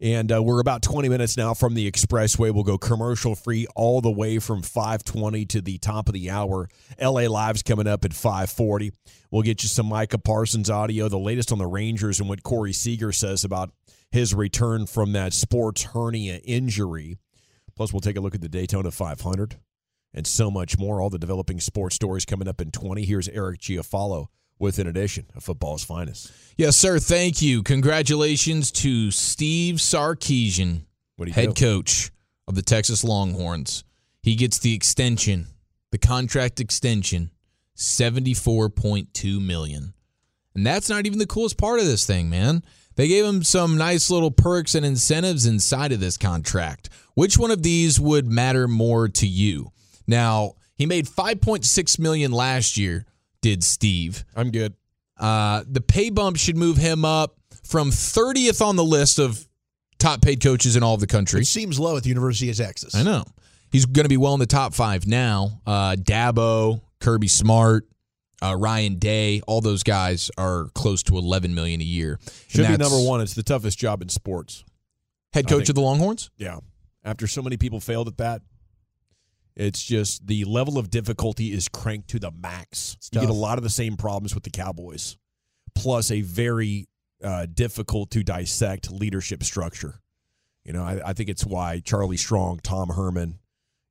And uh, we're about 20 minutes now from the expressway. We'll go commercial free all the way from 520 to the top of the hour. LA Live's coming up at 540. We'll get you some Micah Parsons audio, the latest on the Rangers and what Corey Seager says about his return from that sports hernia injury. Plus, we'll take a look at the Daytona 500 and so much more. All the developing sports stories coming up in 20. Here's Eric Giafalo with an edition of Football's Finest. Yes, sir. Thank you. Congratulations to Steve Sarkisian, head do? coach of the Texas Longhorns. He gets the extension, the contract extension, seventy-four point two million, and that's not even the coolest part of this thing, man. They gave him some nice little perks and incentives inside of this contract. Which one of these would matter more to you? Now, he made 5.6 million last year, did Steve. I'm good. Uh, the pay bump should move him up from 30th on the list of top paid coaches in all of the country. Which seems low at the University of Texas. I know. He's going to be well in the top five now. Uh, Dabo, Kirby Smart, uh, Ryan Day, all those guys are close to 11 million a year. Should be number one. It's the toughest job in sports. Head coach of the Longhorns? Yeah. After so many people failed at that, it's just the level of difficulty is cranked to the max. You get a lot of the same problems with the Cowboys, plus a very uh, difficult to dissect leadership structure. You know, I, I think it's why Charlie Strong, Tom Herman,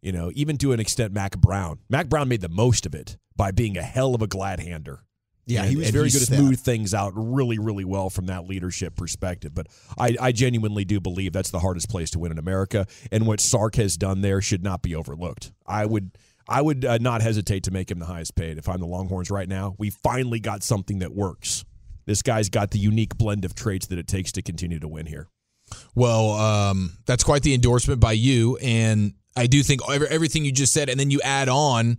you know, even to an extent, Mack Brown. Mack Brown made the most of it by being a hell of a glad hander. Yeah, And- he was very he good at that. things out really, really well from that leadership perspective. But I, I genuinely do believe that's the hardest place to win in America, and what Sark has done there should not be overlooked. I would, I would uh, not hesitate to make him the highest paid if I'm the Longhorns right now. We finally got something that works. This guy's got the unique blend of traits that it takes to continue to win here. Well, um, that's quite the endorsement by you. And I do think every, everything you just said, and then you add on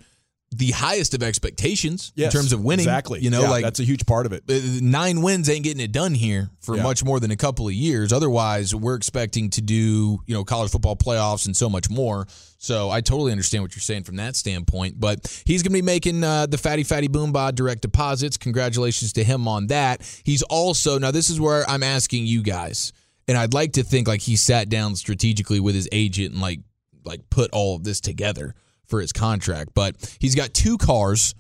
the highest of expectations Yes, in terms of winning. exactly. You know, Yeah, like that's a huge part of it. uh, nine wins ain't getting it done here for Yeah. much more than a couple of years. Otherwise, we're expecting to do, you know, college football playoffs and so much more. So I totally understand what you're saying from that standpoint. But he's going to be making uh, the Fatty Fatty Boomba direct deposits. Congratulations to him on that. He's also, now this is where I'm asking you guys, and I'd like to think like he sat down strategically with his agent and like, like put all of this together for his contract. But he's got two cars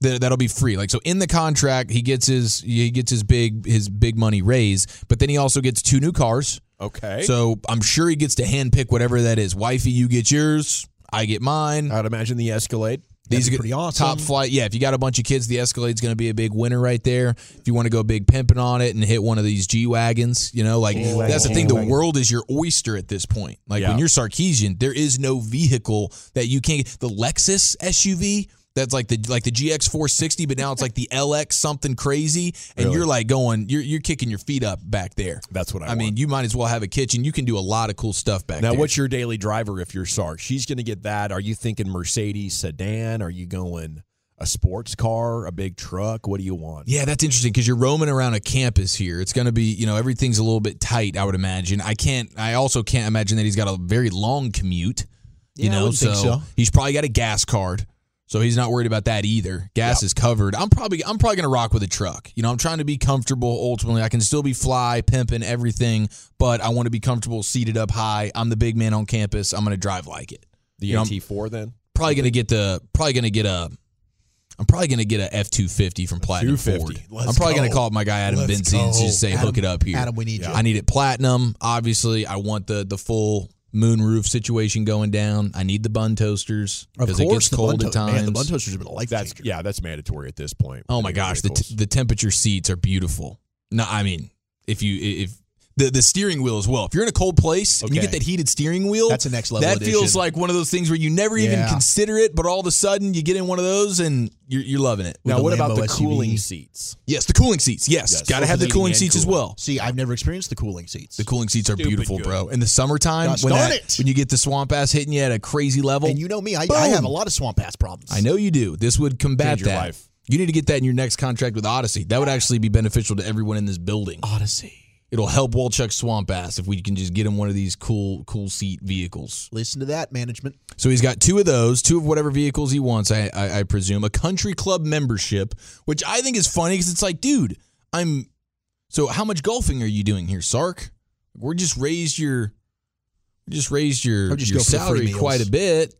that, that'll be free. Like so, in the contract, he gets his he gets his big his big money raise, but then he also gets two new cars. Okay. So I'm sure he gets to handpick whatever that is. Wifey, you get yours. I get mine. I'd imagine the Escalade. These are pretty awesome. Top flight. Yeah, if you got a bunch of kids, the Escalade's going to be a big winner right there. If you want to go big pimping on it and hit one of these G wagons, you know, like that's the thing. The world is your oyster at this point. Like Yeah. when you're Sarkisian, there is no vehicle that you can't. The Lexus SUV. That's like the like the GX 460, but now it's like the LX something crazy, and Really? you're like going, you're you're kicking your feet up back there. That's what I I mean, you might as well have a kitchen. You can do a lot of cool stuff back Now, there. what's your daily driver if you're Sark? She's going to get that. Are you thinking Mercedes sedan? Are you going a sports car, a big truck? What do you want? Yeah, that's interesting because you're roaming around a campus here. It's going to be, you know, everything's a little bit tight. I would imagine. I can't. I also can't imagine that he's got a very long commute. You Yeah, know, think so. he's probably got a gas card, so he's not worried about that either. Gas is covered. I'm probably I'm probably going to rock with a truck. You know, I'm trying to be comfortable. Ultimately, I can still be fly, pimping everything, but I want to be comfortable, seated up high. I'm the big man on campus. I'm going to drive like it. The You know, AT4 then? Probably going to get the. Probably to get a. I'm probably going to get a F two fifty from Platinum Ford. Let's I'm probably go. going to call up my guy Adam Let's Vinci and just say Adam- hook it up here. Adam, we need you. I need it platinum. Obviously, I want the the full moonroof situation going down. I need the bun toasters because it gets cold bun at times. Man, the bun toasters have been a life That's changer. yeah, that's mandatory at this point. Oh my gosh, the t- the temperature seats are beautiful. No, I mean, if you if the the steering wheel as well. If you're in a cold place and you get that heated steering wheel, That's a next level That feels like one of those things where you never even consider it, but all of a sudden you get in one of those and you're you're loving it. now, the what about the SUV. cooling seats? Yes, the cooling seats. Yes, Yes, got to have the cooling and seats as well. See, I've never experienced the cooling seats. The cooling seats are Stupid beautiful, good. bro. In the summertime, Gosh when that, when you get the swamp ass hitting you at a crazy level, and you know me, I, I have a lot of swamp ass problems. I know you do. This would combat your that. life. You need to get that in your next contract with Odyssey. That would actually be beneficial to everyone in this building. Odyssey. It'll help Walchuck Swamp Ass if we can just get him one of these cool, cool seat vehicles. Listen to that, management. So he's got two of those, two of whatever vehicles he wants, I, I, I presume. A country club membership, which I think is funny because it's like, dude, I'm. So how much golfing are you doing here, Sark? We're just raised your, just raised your, just your go for the free salary quite a bit.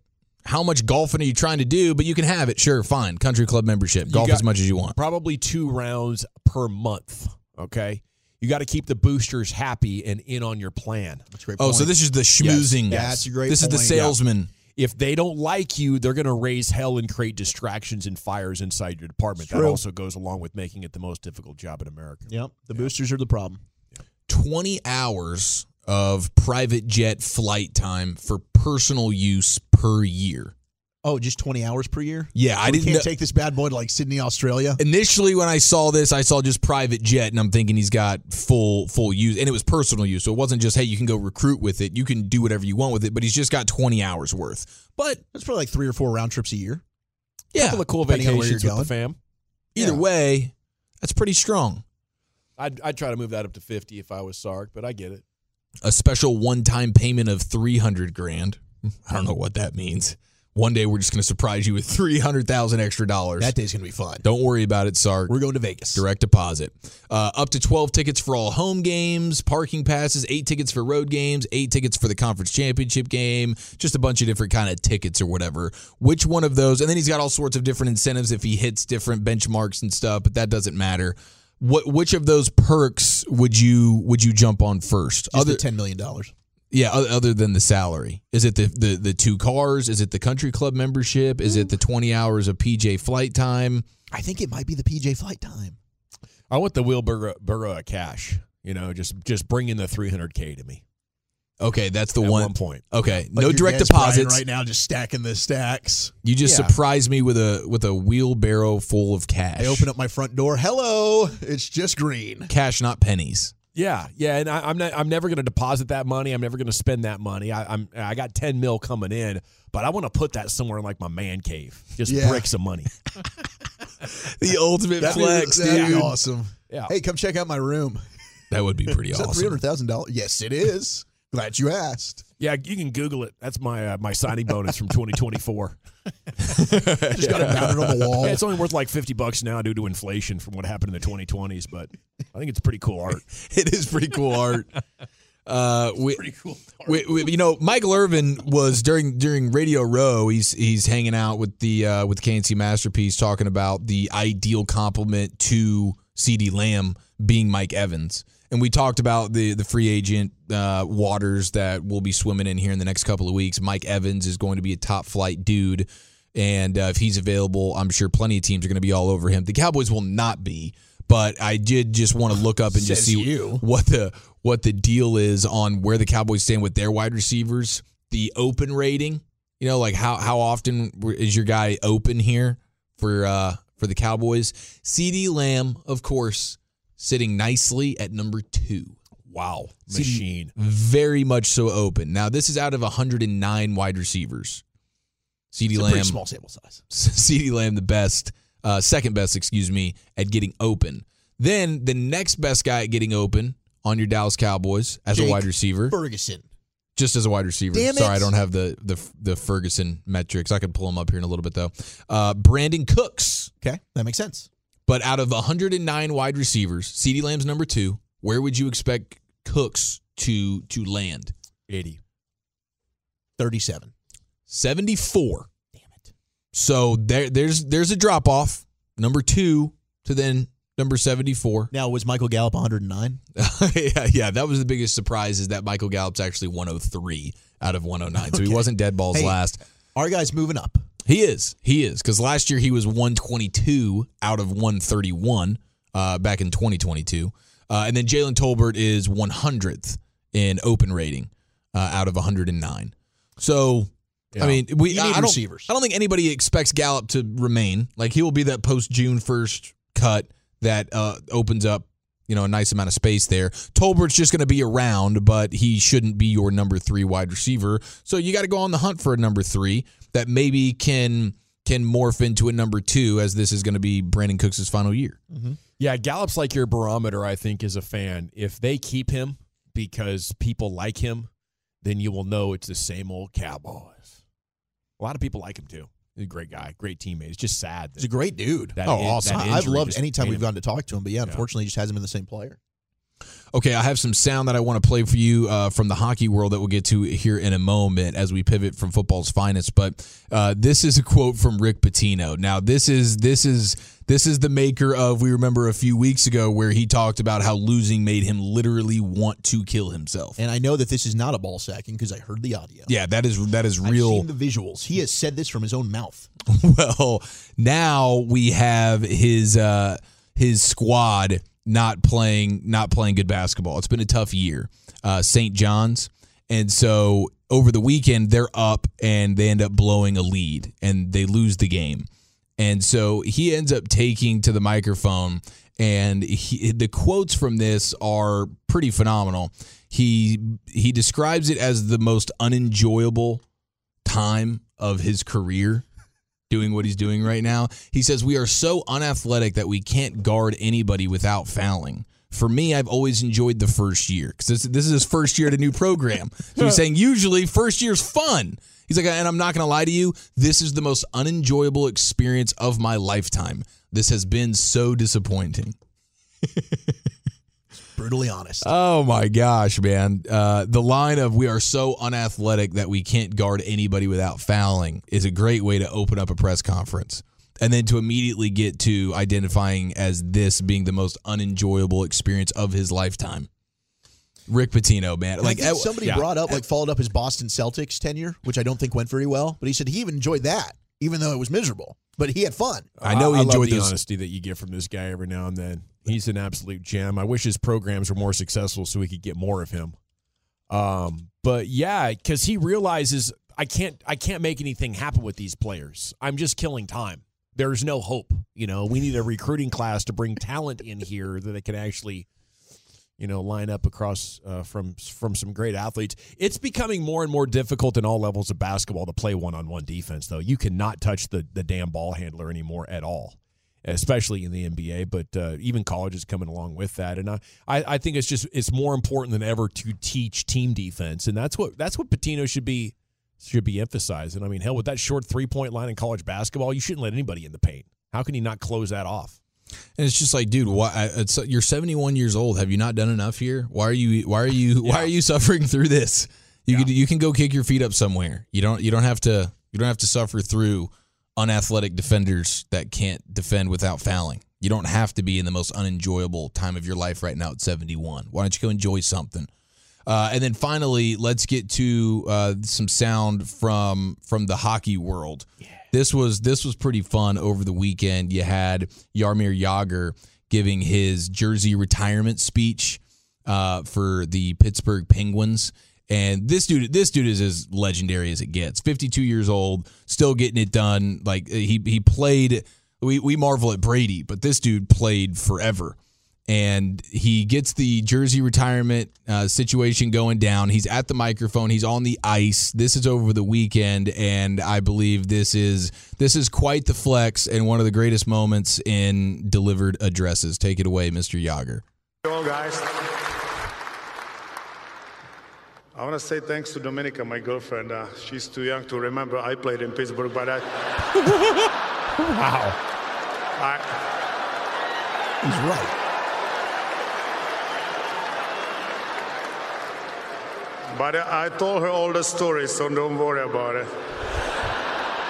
How much golfing are you trying to do? But you can have it, sure, fine. Country club membership, golf as much as you want. Probably two rounds per month. Okay, you got to keep the boosters happy and in on your plan. That's a great Oh, point. so this is the schmoozing. Yes, that's a great This is the point. salesman. If they don't like you, they're going to raise hell and create distractions and fires inside your department. That also goes along with making it the most difficult job in America. Yep, the boosters are the problem. 20 hours of private jet flight time for personal use per year. Oh, just 20 hours per year? Yeah, I we didn't can't know- take this bad boy to like Sydney, Australia. Initially when I saw this, I saw just private jet and I'm thinking he's got full full use and it was personal use. So it wasn't just hey, you can go recruit with it. You can do whatever you want with it, but he's just got 20 hours worth. But That's probably like three or four round trips a year. yeah, couple of cool depending on where vacations you're with the fam. either yeah. way, that's pretty strong. I'd, I'd try to move that up to 50 if I was Sark, but I get it. a special one-time payment of 300 grand. I don't know what that means. One day we're just going to surprise you with 300,000 extra dollars. That day's gonna be fun. Don't worry about it, Sark. We're going to Vegas. Direct deposit. Uh, up to 12 tickets for all home games, parking passes, eight tickets for road games, eight tickets for the conference championship game, just a bunch of different kind of tickets or whatever. Which one of those? And then he's got all sorts of different incentives if he hits different benchmarks and stuff, but that doesn't matter. What which of those perks would you would you jump on first? Just the $10 million. Yeah, other than the salary, is it the, the the two cars? Is it the country club membership? Is it the mm. twenty hours of PJ flight time? I think it might be the PJ flight time. I want the wheelbarrow burrow of cash. You know, just just bring in the 300k to me Okay, that's the at one. one point. Okay, Like no your direct Dez Bryant deposits. right now, just stacking the stacks. You just Yeah. surprised me with a with a wheelbarrow full of cash. I open up my front door. Hello, it's just green. cash, not pennies. Yeah, yeah, and I, I'm not. I'm never going to deposit that money. I'm never going to spend that money. I, I'm. I got 10 mil coming in, but I want to put that somewhere in like my man cave. Just Yeah. bricks of money. The ultimate That'd be- flex, that'd be dude. awesome. Yeah. Hey, come check out my room. That would be pretty awesome. hundred thousand dollars? Yes, it is. Glad you asked. Yeah, you can Google it. That's my uh, my signing bonus from 2024. Just got it mounted on the wall. Yeah, it's only worth like 50 bucks now due to inflation from what happened in the 2020s, but I think it's pretty cool art. it is pretty cool art. Uh, we, pretty cool. We, we, you know, Michael Irvin was during during Radio Row. He's he's hanging out with the uh, with KNC Masterpiece, talking about the ideal complement to CeeDee Lamb being Mike Evans, and we talked about the the free agent uh, waters that we'll be swimming in here in the next couple of weeks. Mike Evans is going to be a top flight dude. And uh, if he's available, I'm sure plenty of teams are going to be all over him. The Cowboys will not be, but I did just want to look up and just see you. what the what the deal is on where the Cowboys stand with their wide receivers, the open rating. You know, like how how often is your guy open here for uh for the Cowboys? CeeDee Lamb, of course, sitting nicely at number two. Wow, CeeDee machine. very much so open. Now this is out of 109 wide receivers. CeeDee It's a Lamb, pretty small sample size. CeeDee Lamb, the best, uh, second best, excuse me, at getting open. Then the next best guy at getting open on your Dallas Cowboys as a wide receiver, Ferguson. just as a wide receiver. Damn Sorry, it. I don't have the the the Ferguson metrics. I could pull them up here in a little bit though. Uh, Brandin Cooks, Okay, that makes sense. But out of 109 wide receivers, CeeDee Lamb's number two. Where would you expect Cooks to to land? 80. Thirty-seven. 74. Damn it. So there there's there's a drop off. Number two to then number 74. Now, was Michael Gallup 109? yeah, yeah, that was the biggest surprise is that Michael Gallup's actually 103 out of 109. So he wasn't dead balls Hey. last. Our guy's moving up. He is. He is. Because last year he was 122 out of 131 uh, back in 2022. Uh, and then Jalen Tolbert is 100th in open rating uh, out of 109. So, I mean, we You I need I don't, receivers. I don't think anybody expects Gallup to remain. Like he will be that post June 1st cut that uh, opens up, you know, a nice amount of space there. Tolbert's just going to be around, but he shouldn't be your number three wide receiver. So you got to go on the hunt for a number three that maybe can can morph into a number two, as this is going to be Brandin Cooks' final year. Mm-hmm. Yeah, Gallup's like your barometer, I think, as a fan. If they keep him because people like him, then you will know it's the same old Cowboys. A lot of people like him too. He's a great guy, great teammate. It's just sad. He's a great dude. That Oh, in- awesome. that I've loved anytime we've him- gotten to talk to him, but yeah, unfortunately, he just hasn't been the same player. Okay, I have some sound that I want to play for you uh, from the hockey world that we'll get to here in a moment as we pivot from football's finest. But uh, this is a quote from Rick Pitino. Now, this is this is this is the maker of we remember a few weeks ago where he talked about how losing made him literally want to kill himself. And I know that this is not a ball sacking because I heard the audio. Yeah, that is that is I've real. seen the visuals. He has said this from his own mouth. well, now we have his uh his squad not playing not playing good basketball. It's been a tough year. Uh St. John's. And so over the weekend they're up and they end up blowing a lead and they lose the game. And so he ends up taking to the microphone and he, the quotes from this are pretty phenomenal. He he describes it as the most unenjoyable time of his career doing what he's doing right now. He says, We are so unathletic that we can't guard anybody without fouling. For me, I've always enjoyed the first year because this, this is his first year at a new program. So he's saying, usually, first year's fun. He's like, and I'm not going to lie to you, this is the most unenjoyable experience of my lifetime. This has been so disappointing. Brutally honest. Oh my gosh, man. Uh, the line of we are so unathletic that we can't guard anybody without fouling is a great way to open up a press conference. And then to immediately get to identifying as this being the most unenjoyable experience of his lifetime. Rick Pitino, man. And I Like think uh, somebody yeah. brought up, like, followed up his Boston Celtics tenure, which I don't think went very well. But he said he even enjoyed that, even though it was miserable. But he had fun. I know he love enjoyed the those. honesty that you get from this guy every now and then. He's an absolute gem. I wish his programs were more successful so we could get more of him. Um, but yeah, because he realizes I can't I can't make anything happen with these players. I'm just killing time. There's no hope. You know, we need a recruiting class to bring talent in here that they can actually, you know, line up across uh, from from some great athletes. It's becoming more and more difficult in all levels of basketball to play one on one defense. Though you cannot touch the the damn ball handler anymore at all especially in the NBA, but uh, even college is coming along with that. And I, I, I think it's just it's more important than ever to teach team defense, and that's what that's what Pitino should be should be emphasizing. I mean, hell, with that short three point line in college basketball, you shouldn't let anybody in the paint. How can you not close that off? And it's just like, dude, why? It's, you're 71 years old. Have you not done enough here? Why are you? Why are you? Why are you suffering through this? You could, you can go kick your feet up somewhere. You don't. You don't have to. You don't have to suffer through unathletic defenders that can't defend without fouling. You don't have to be in the most unenjoyable time of your life right now at 71. Why don't you go enjoy something? Uh, and then finally, let's get to uh, some sound from from the hockey world. This was this was pretty fun over the weekend. You had Jaromir Jagr giving his jersey retirement speech uh, for the Pittsburgh Penguins. And this dude, this dude is as legendary as it gets. Fifty-two years old, still getting it done. Like he he played. We we marvel at Brady, but this dude played forever and he gets the jersey retirement uh, situation going down. He's at the microphone. He's on the ice. This is over the weekend, and I believe this is this is quite the flex and one of the greatest moments in delivered addresses. Take it away, Mr. Jagr. Hello, guys. I want to say thanks to Dominika, my girlfriend. Uh, she's too young to remember I played in Pittsburgh, but I, Wow. I, He's right. But I told her all the stories, so don't worry about it.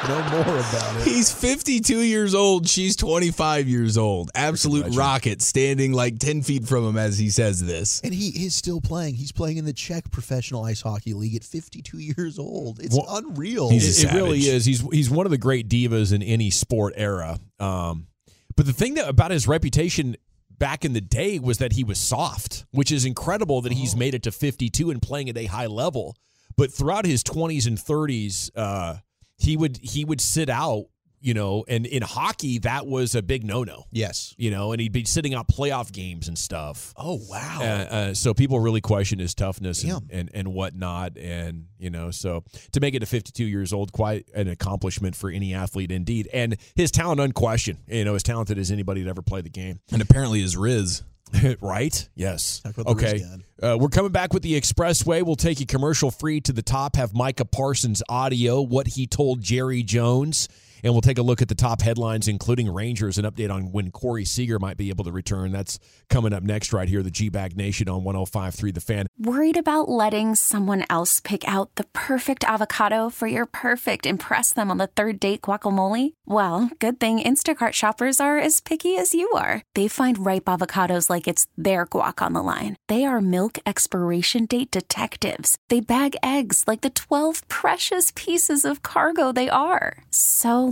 no more about it. He's 52 years old. She's 25 years old. Absolute rocket standing like 10 feet from him as he says this. And he is still playing. He's playing in the Czech Professional Ice Hockey League at 52 years old. It's Well, unreal. he's it, it really is. He's he's one of the great divas in any sport era. Um, but the thing that about his reputation back in the day was that he was soft, which is incredible that he's made it to 52 and playing at a high level. But throughout his 20s and 30s, uh, he would he would sit out, you know, and in hockey that was a big no no. yes. You know, and he'd be sitting out playoff games and stuff. Oh wow. Uh, uh, so people really question his toughness and, and, and whatnot. And, you know, so to make it to 52 years old, quite an accomplishment for any athlete indeed. And his talent unquestioned, you know, as talented as anybody to ever play the game. And apparently his Riz. right? Yes. Talk about the Okay. Uh, we're coming back with the Expressway. We'll take you commercial free to the top, have Micah Parsons audio, what he told Jerry Jones. And we'll take a look at the top headlines, including Rangers, an update on when Corey Seager might be able to return. That's coming up next, right here, the G Bag Nation on 105.3 The Fan. Worried about letting someone else pick out the perfect avocado for your perfect impress them on the third date guacamole? Well, good thing Instacart shoppers are as picky as you are. They find ripe avocados like it's their guac on the line. They are milk expiration date detectives. They bag eggs like the 12 precious pieces of cargo they are. So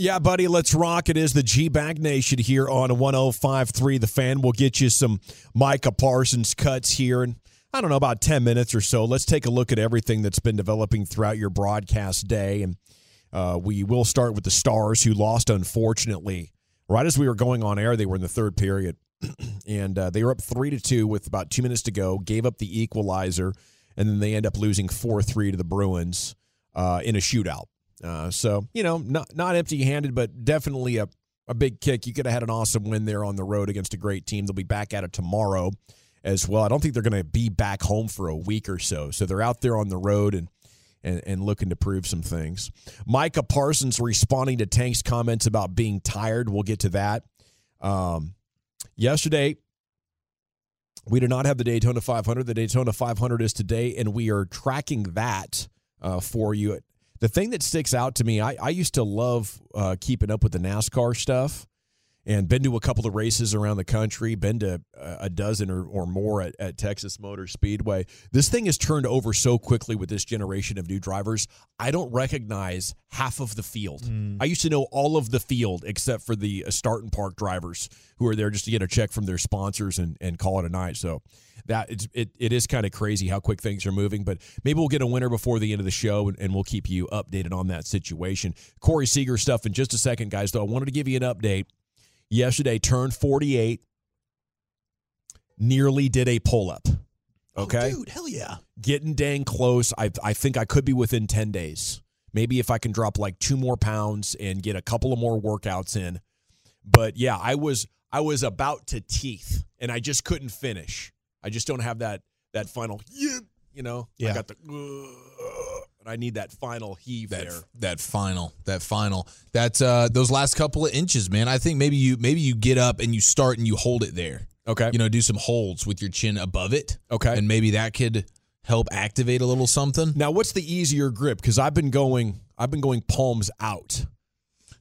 Yeah, buddy, let's rock. It is the G Bag Nation here on 105.3 The Fan. We'll get you some Micah Parsons cuts here in, I don't know, about 10 minutes or so. Let's take a look at everything that's been developing throughout your broadcast day. And uh, we will start with the Stars, who lost, unfortunately. Right as we were going on air, they were in the third period. and uh, they were up 3 to 2 with about two minutes to go, gave up the equalizer, and then they end up losing 4 3 to the Bruins uh, in a shootout. Uh, so you know, not not empty handed, but definitely a a big kick. You could have had an awesome win there on the road against a great team. They'll be back at it tomorrow as well. I don't think they're going to be back home for a week or so. So they're out there on the road and. And, and looking to prove some things. Micah Parsons responding to Tank's comments about being tired. We'll get to that. Um, yesterday, we did not have the Daytona 500. The Daytona 500 is today, and we are tracking that uh, for you. The thing that sticks out to me, I, I used to love uh, keeping up with the NASCAR stuff and been to a couple of races around the country, been to uh, a dozen or, or more at, at Texas Motor Speedway. This thing has turned over so quickly with this generation of new drivers. I don't recognize half of the field. I used to know all of the field except for the uh, start and park drivers who are there just to get a check from their sponsors and, and call it a night. So that it's, it, it is kind of crazy how quick things are moving, but maybe we'll get a winner before the end of the show and, and we'll keep you updated on that situation. Corey Seager stuff in just a second, guys, though. I wanted to give you an update. Yesterday, turned 48, nearly did a pull up. Oh, okay. Oh, dude, hell yeah. Getting dang close. I, I think I could be within 10 days. Maybe if I can drop like two more pounds and get a couple of more workouts in. But yeah, I was I was about to teeth and I just couldn't finish. I just don't have that that final yeah, you know. I Yeah. got the and I need that final heave That there. that final, that final, that uh, those last couple of inches, man. I think maybe you maybe you get up and you start and you hold it there. Okay. You know, do some holds with your chin above it. Okay. and maybe that could help activate a little something. Now, what's the easier grip? Because I've been going, I've been going palms out.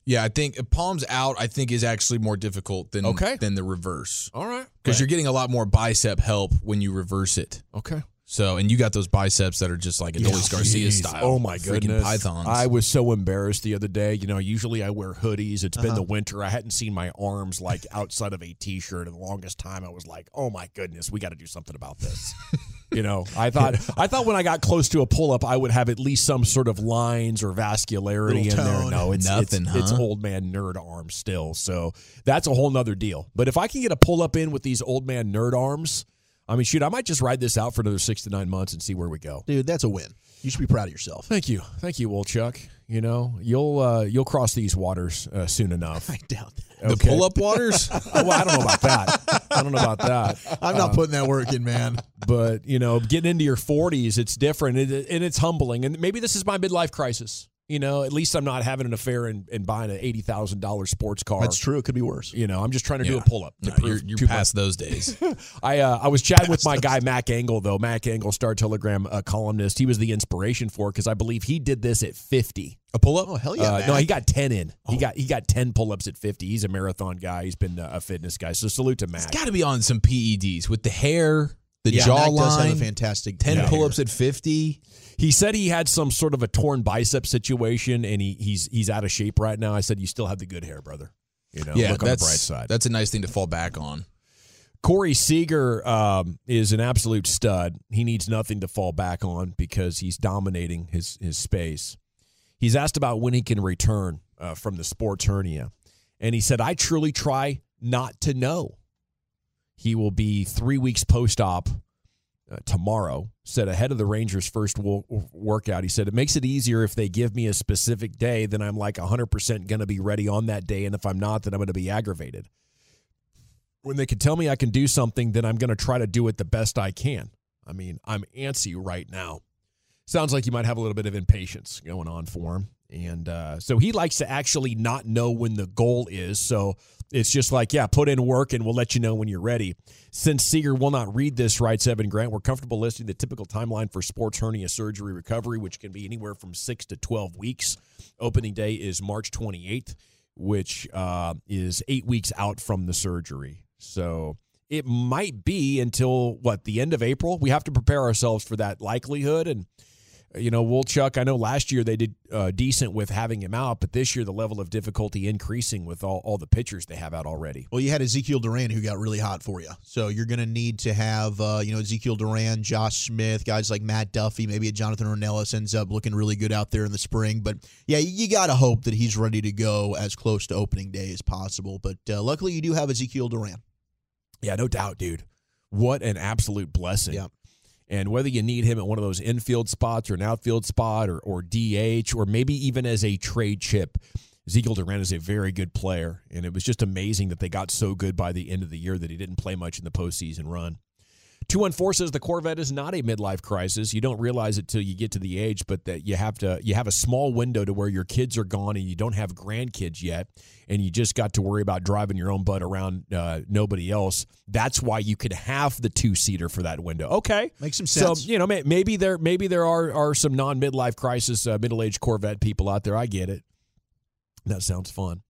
Yeah, I think palms out. I think is actually more difficult than Okay. than the reverse All right. because you're getting a lot more bicep help when you reverse it. okay. So, and you got those biceps that are just like Adolis Garcia Jeez. style. Oh my goodness! pythons. I was so embarrassed the other day. You know, usually I wear hoodies. It's Uh-huh. been the winter. I hadn't seen my arms like outside of a t-shirt in the longest time. I was like, oh my goodness, we got to do something about this. you know, I thought I thought when I got close to a pull-up, I would have at least some sort of lines or vascularity Little in there. No, it's Nothing, It's, it's old man nerd arms still. So that's a whole nother deal. But if I can get a pull-up in with these old man nerd arms. I mean, shoot, I might just ride this out for another six to nine months and see where we go. Dude, that's a win. You should be proud of yourself. Thank you, thank you, old Chuck. You know, you'll uh, you'll cross these waters uh, soon enough. I doubt that. the pull up waters. Oh, well, I don't know about that. I don't know about that. I'm not putting that work in, man. But you know, getting into your 40s, it's different, and it- and it's humbling. And maybe this is my midlife crisis. You know, at least I'm not having an affair and, and buying an eighty thousand dollars sports car. That's true. It could be worse. You know, I'm just trying to do Yeah. a pull up. No, you're you're past those days. I uh, I was chatting with my guy Mac Engel though. Mac Engel, Star Telegram uh, columnist. He was the inspiration for because I believe he did this at 50. A pull up. Oh hell yeah! Uh, man. no, he got ten in. He got he got ten pull ups at fifty. He's a marathon guy. He's been uh, a fitness guy. So salute to Matt. Got to be on some PEDs with the hair, the yeah, Mac does have a jawline. fantastic Ten yeah. pull ups at fifty. He said he had some sort of a torn bicep situation, and he he's he's out of shape right now. I said you still have the good hair, brother. You know, yeah, look on the that's bright side. that's a nice thing to fall back on. Corey Seager um, is an absolute stud. He needs nothing to fall back on because he's dominating his his space. He's asked about when he can return uh, from the sports hernia, and he said, "I truly try not to know." He will be three weeks post op uh, tomorrow. Said ahead of the Rangers' first wo- workout, he said it makes it easier if they give me a specific day. Then I'm like 100 percent going to be ready on that day, and if I'm not, then I'm going to be aggravated when they can tell me I can do something, then I'm going to try to do it the best I can. I mean, I'm antsy right now. Sounds like you might have a little bit of impatience going on for him. And uh, so he likes to actually not know when the goal is. So it's just like, yeah, put in work and we'll let you know when you're ready. Since Seager will not read this, writes Evan Grant, we're comfortable listing the typical timeline for sports hernia surgery recovery, which can be anywhere from six to 12 weeks. Opening day is March 28th, which uh, is eight weeks out from the surgery. So it might be until what the end of April. We have to prepare ourselves for that likelihood. And you know, Wolchuk, I know last year they did uh, decent with having him out, but this year the level of difficulty increasing with all, all the pitchers they have out already. Well, you had Ezekiel Duran who got really hot for you. So you're going to need to have, uh, you know, Ezekiel Duran, Josh Smith, guys like Matt Duffy, maybe a Jonathan Ornelas ends up looking really good out there in the spring. But yeah, you got to hope that he's ready to go as close to opening day as possible. But uh, luckily, you do have Ezekiel Duran. Yeah, no doubt, dude. What an absolute blessing. Yeah. And whether you need him at one of those infield spots or an outfield spot or, or DH or maybe even as a trade chip, Ezekiel Duran is a very good player. And it was just amazing that they got so good by the end of the year that he didn't play much in the postseason run. 214 says the Corvette is not a midlife crisis. You don't realize it till you get to the age, but that you have to you have a small window to where your kids are gone and you don't have grandkids yet, and you just got to worry about driving your own butt around uh, nobody else. That's why you could have the two seater for that window. Okay, Makes some sense. So you know maybe there maybe there are are some non midlife crisis uh, middle aged Corvette people out there. I get it. That sounds fun.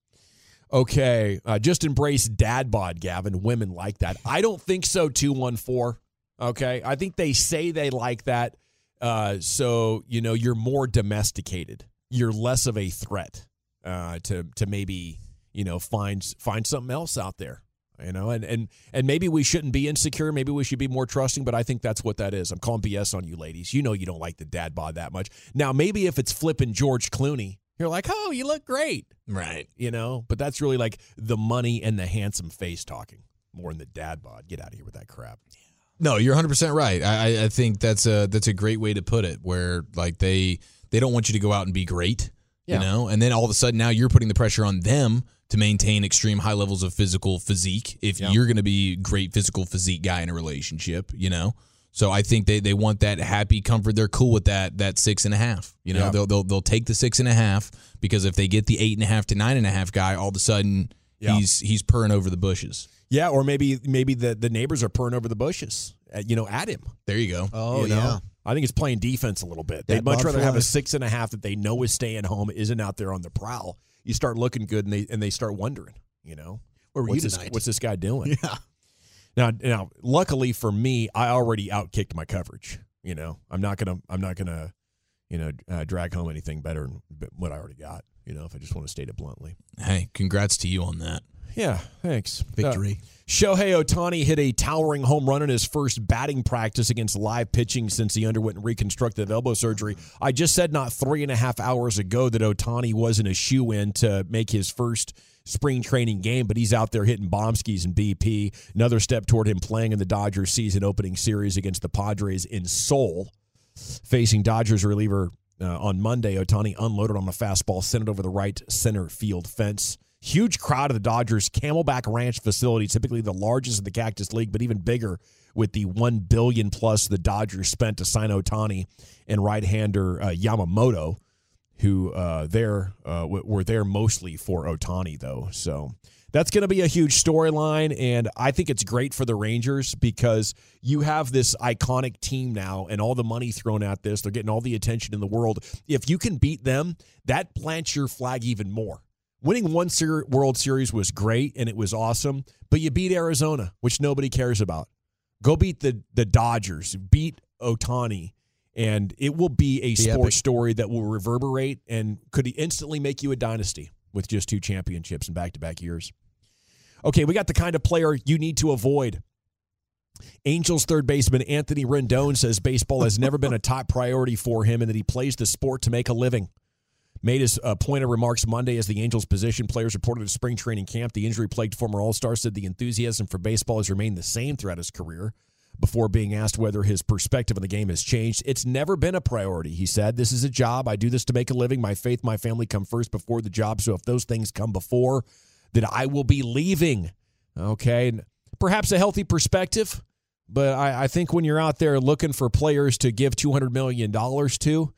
Okay, uh, just embrace dad bod, Gavin. Women like that. I don't think so. Two one four. Okay, I think they say they like that. Uh, so you know, you're more domesticated. You're less of a threat uh, to to maybe you know find find something else out there. You know, and and and maybe we shouldn't be insecure. Maybe we should be more trusting. But I think that's what that is. I'm calling BS on you, ladies. You know, you don't like the dad bod that much. Now, maybe if it's flipping George Clooney, you're like, oh, you look great Right. you know but that's really like the money and the handsome face talking more than the dad bod get out of here with that crap No, you're 100 percent right. I, I- I think that's a that's a great way to put it. Where like they they don't want you to go out and be great, Yeah. you know, and then all of a sudden now you're putting the pressure on them to maintain extreme high levels of physical physique. If Yeah. you're going to be great physical physique guy in a relationship, you know. So I think they, they want that happy comfort. They're cool with that that six and a half. You know, Yeah. they'll, they'll they'll take the six and a half because if they get the eight and a half to nine and a half guy, all of a sudden he's he's purring over the bushes. Yeah or maybe maybe the the neighbors are purring over the bushes uh, you know at him There you go. Oh, you know? yeah. I think it's playing defense a little bit. They'd much Bob rather have a six and a half that they know is staying home, isn't out there on the prowl. You start looking good, and they and they start wondering, you know, Where were what's you this, what's this guy doing? Yeah. Now, now, luckily for me, I already outkicked my coverage. You know, I'm not gonna, I'm not gonna, you know, uh, drag home anything better than what I already got. You know, if I just want to state it bluntly. Hey, congrats to you on that. Yeah, thanks. Victory. Uh, Shohei Ohtani hit a towering home run in his first batting practice against live pitching since he underwent reconstructive elbow surgery. I just said not three and a half hours ago that Ohtani wasn't a shoe in to make his first spring training game, but he's out there hitting bombskis and BP. Another step toward him playing in the Dodgers season opening series against the Padres in Seoul. Facing Dodgers reliever uh, on Monday, Ohtani unloaded on a fastball, sent it over the right center field fence. Huge crowd of the Dodgers Camelback Ranch facility, typically the largest in the Cactus League, but even bigger with the one billion plus the Dodgers spent to sign Ohtani and right-hander uh, Yamamoto, who uh, there uh, w- were there mostly for Ohtani though. So that's going to be a huge storyline, and I think it's great for the Rangers because you have this iconic team now, and all the money thrown at this. They're getting all the attention in the world. If you can beat them, that plants your flag even more. Winning one ser- World Series was great and it was awesome, but you beat Arizona, which nobody cares about. Go beat the the Dodgers, beat Ohtani, and it will be a sports epic. story that will reverberate and could instantly make you a dynasty with just two championships in back to back years. Okay, we got the kind of player you need to avoid. Angels third baseman Anthony Rendon says baseball has never been a top priority for him and that he plays the sport to make a living. Made his uh, point of remarks Monday as the Angels position players reported at spring training camp. The injury plagued former All Star said the enthusiasm for baseball has remained the same throughout his career. Before being asked whether his perspective on the game has changed, it's never been a priority. He said, This is a job. I do this to make a living. My faith, my family come first before the job. So if those things come before, that I will be leaving. Okay. Perhaps a healthy perspective, but I, I think when you're out there looking for players to give $200 million to,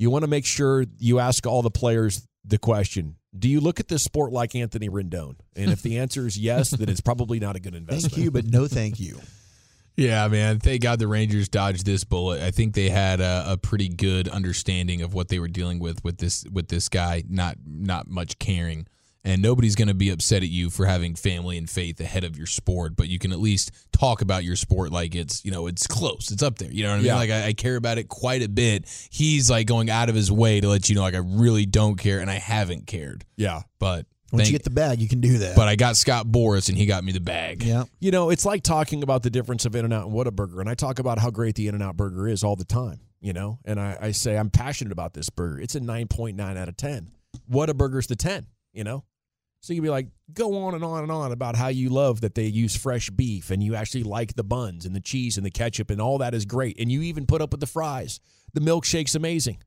you want to make sure you ask all the players the question Do you look at this sport like Anthony Rendon? And if the answer is yes, then it's probably not a good investment. Thank you, but no thank you. Yeah, man. Thank God the Rangers dodged this bullet. I think they had a, a pretty good understanding of what they were dealing with with this with this guy. Not not much caring, and nobody's going to be upset at you for having family and faith ahead of your sport. But you can at least talk about your sport like it's you know it's close, it's up there. You know what I mean? Yeah. Like I, I care about it quite a bit. He's like going out of his way to let you know like I really don't care, and I haven't cared. Yeah. But Once thank- you get the bag, you can do that. but I got Scott Boras, and he got me the bag. yeah. You know, it's like talking about the difference of In N Out and Whataburger. And I talk about how great the In N Out burger is all the time, you know? And I, I say, I'm passionate about this burger. It's a 9.9 out of 10. What a Whataburger's the 10, you know? So you'd be like, go on and on and on about how you love that they use fresh beef and you actually like the buns and the cheese and the ketchup and all that is great. And you even put up with the fries. The milkshake's amazing.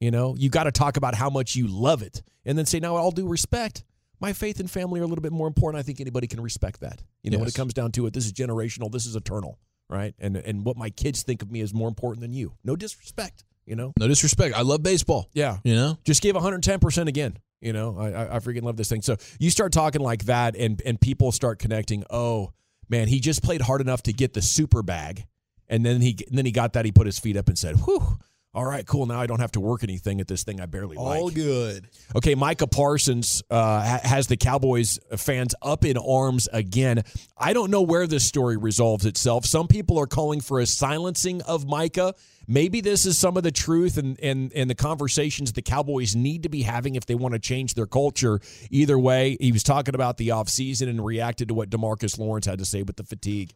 You know, you got to talk about how much you love it and then say, now, all due respect, my faith and family are a little bit more important. I think anybody can respect that. You know, when it comes down to it, this is generational, this is eternal, right? And and what my kids think of me is more important than you. No disrespect, you know? No disrespect. I love baseball. Yeah. You know. Just gave 110% again. You know, I, I, I freaking love this thing. So you start talking like that, and and people start connecting. Oh man, he just played hard enough to get the super bag, and then he and then he got that. He put his feet up and said, "Whew, all right, cool. Now I don't have to work anything at this thing I barely like." All good. Okay, Micah Parsons uh, has the Cowboys fans up in arms again. I don't know where this story resolves itself. Some people are calling for a silencing of Micah. Maybe this is some of the truth and, and, and the conversations the Cowboys need to be having if they want to change their culture. Either way, he was talking about the offseason and reacted to what DeMarcus Lawrence had to say with the fatigue.